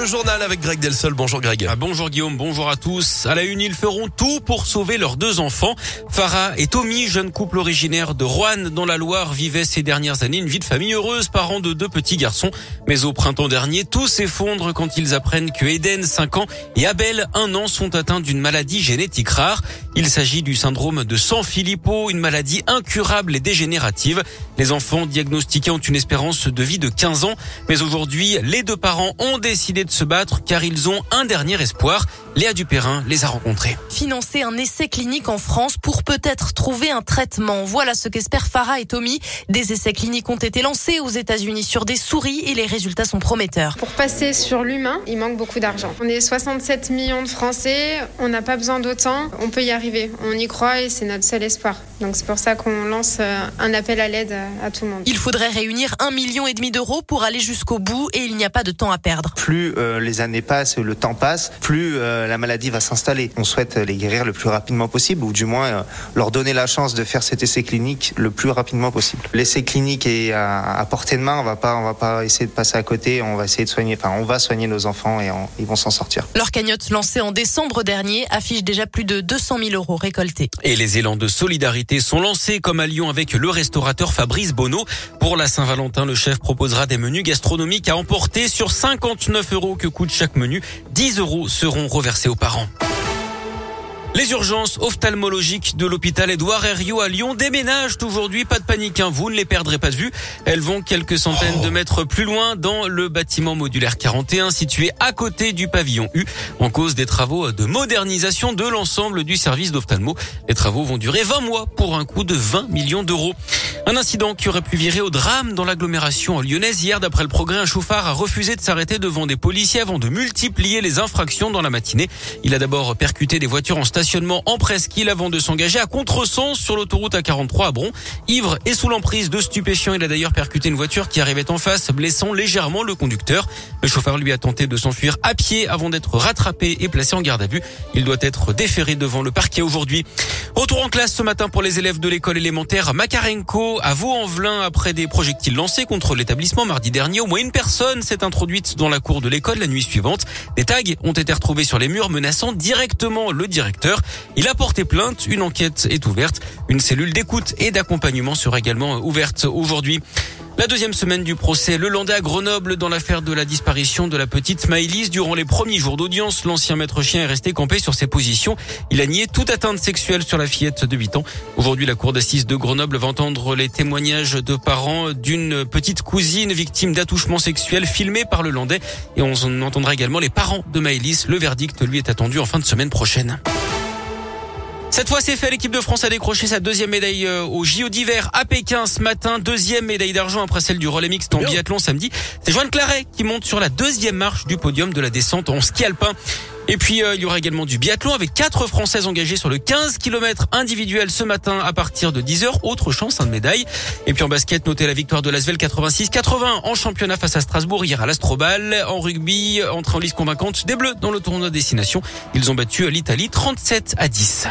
le journal avec Greg Delsol. Bonjour Greg. Ah, bonjour Guillaume, bonjour à tous. À la une, ils feront tout pour sauver leurs deux enfants. Farah et Tommy, jeune couple originaire de Rouen dans la Loire, vivaient ces dernières années une vie de famille heureuse, parents de deux petits garçons. Mais au printemps dernier, tout s'effondre quand ils apprennent que Eden, 5 ans, et Abel, 1 an, sont atteints d'une maladie génétique rare. Il s'agit du syndrome de Sanfilippo, une maladie incurable et dégénérative. Les enfants diagnostiqués ont une espérance de vie de 15 ans, mais aujourd'hui, les deux parents ont décidé de se battre car ils ont un dernier espoir. Léa Dupérin les a rencontrés. Financer un essai clinique en France pour peut-être trouver un traitement. Voilà ce qu'espèrent Farah et Tommy. Des essais cliniques ont été lancés aux États-Unis sur des souris et les résultats sont prometteurs. Pour passer sur l'humain, il manque beaucoup d'argent. On est 67 millions de Français, on n'a pas besoin d'autant, on peut y arriver. On y croit et c'est notre seul espoir. Donc c'est pour ça qu'on lance euh, un appel à l'aide à tout le monde. Il faudrait réunir un million et demi d'euros pour aller jusqu'au bout et il n'y a pas de temps à perdre. Plus euh, les années passent, le temps passe, plus euh, la maladie va s'installer. On souhaite les guérir le plus rapidement possible ou du moins leur donner la chance de faire cet essai clinique le plus rapidement possible. L'essai clinique est à, portée de main, on va pas on va pas essayer de passer à côté, on va essayer de soigner enfin on va soigner nos enfants et ils vont s'en sortir. Leur cagnotte lancée en décembre dernier affiche déjà plus de 200 000 euros récoltés. Et les élans de solidarité sont lancés comme à Lyon avec le restaurateur Fabrice Bonneau. Pour la Saint-Valentin, le chef proposera des menus gastronomiques à emporter sur 59 euros que coûte chaque menu. 10 euros seront reversés aux parents. Les urgences ophtalmologiques de l'hôpital Édouard Herriot à Lyon déménagent aujourd'hui. Pas de panique, hein, vous ne les perdrez pas de vue. Elles vont quelques centaines de mètres plus loin dans le bâtiment modulaire 41 situé à côté du pavillon U en cause des travaux de modernisation de l'ensemble du service d'ophtalmo. Les travaux vont durer 20 mois pour un coût de 20 millions d'euros. Un incident qui aurait pu virer au drame dans l'agglomération lyonnaise. Hier, d'après le progrès, un chauffard a refusé de s'arrêter devant des policiers avant de multiplier les infractions dans la matinée. Il a d'abord percuté des voitures en stationnement en presqu'île avant de s'engager à contresens sur l'autoroute A43 à Bron. Ivre et sous l'emprise de stupéfiants, il a d'ailleurs percuté une voiture qui arrivait en face, blessant légèrement le conducteur. Le chauffeur lui a tenté de s'enfuir à pied avant d'être rattrapé et placé en garde à vue. Il doit être déféré devant le parquet aujourd'hui. Retour en classe ce matin pour les élèves de l'école élémentaire Makarenko à Vaux-en-Velin après des projectiles lancés contre l'établissement mardi dernier. Au moins une personne s'est introduite dans la cour de l'école la nuit suivante. Des tags ont été retrouvés sur les murs menaçant directement le directeur. Il a porté plainte. Une enquête est ouverte. Une cellule d'écoute et d'accompagnement sera également ouverte aujourd'hui. La deuxième semaine du procès Le Landais à Grenoble dans l'affaire de la disparition de la petite Maëlys. Durant les premiers jours d'audience, l'ancien maître chien est resté campé sur ses positions. Il a nié toute atteinte sexuelle sur la fillette de 8 ans. Aujourd'hui, la cour d'assises de Grenoble va entendre les témoignages de parents d'une petite cousine victime d'attouchement sexuel filmé par le Landais. Et on entendra également les parents de Maëlys. Le verdict, lui, est attendu en fin de semaine prochaine. Cette fois, c'est fait. L'équipe de France a décroché sa deuxième médaille euh, au JO d'hiver à Pékin ce matin. Deuxième médaille d'argent après celle du relais mixte en biathlon samedi. C'est Joanne Claret qui monte sur la deuxième marche du podium de la descente en ski alpin. Et puis euh, il y aura également du biathlon avec quatre Françaises engagées sur le 15 km individuel ce matin à partir de 10h. Autre chance, un de médaille. Et puis en basket, notez la victoire de l'Asvel 86-80 en championnat face à Strasbourg hier à l'Astrobal. En rugby, entrée en liste convaincante des Bleus dans le tournoi destination. Ils ont battu l'Italie 37 à 10.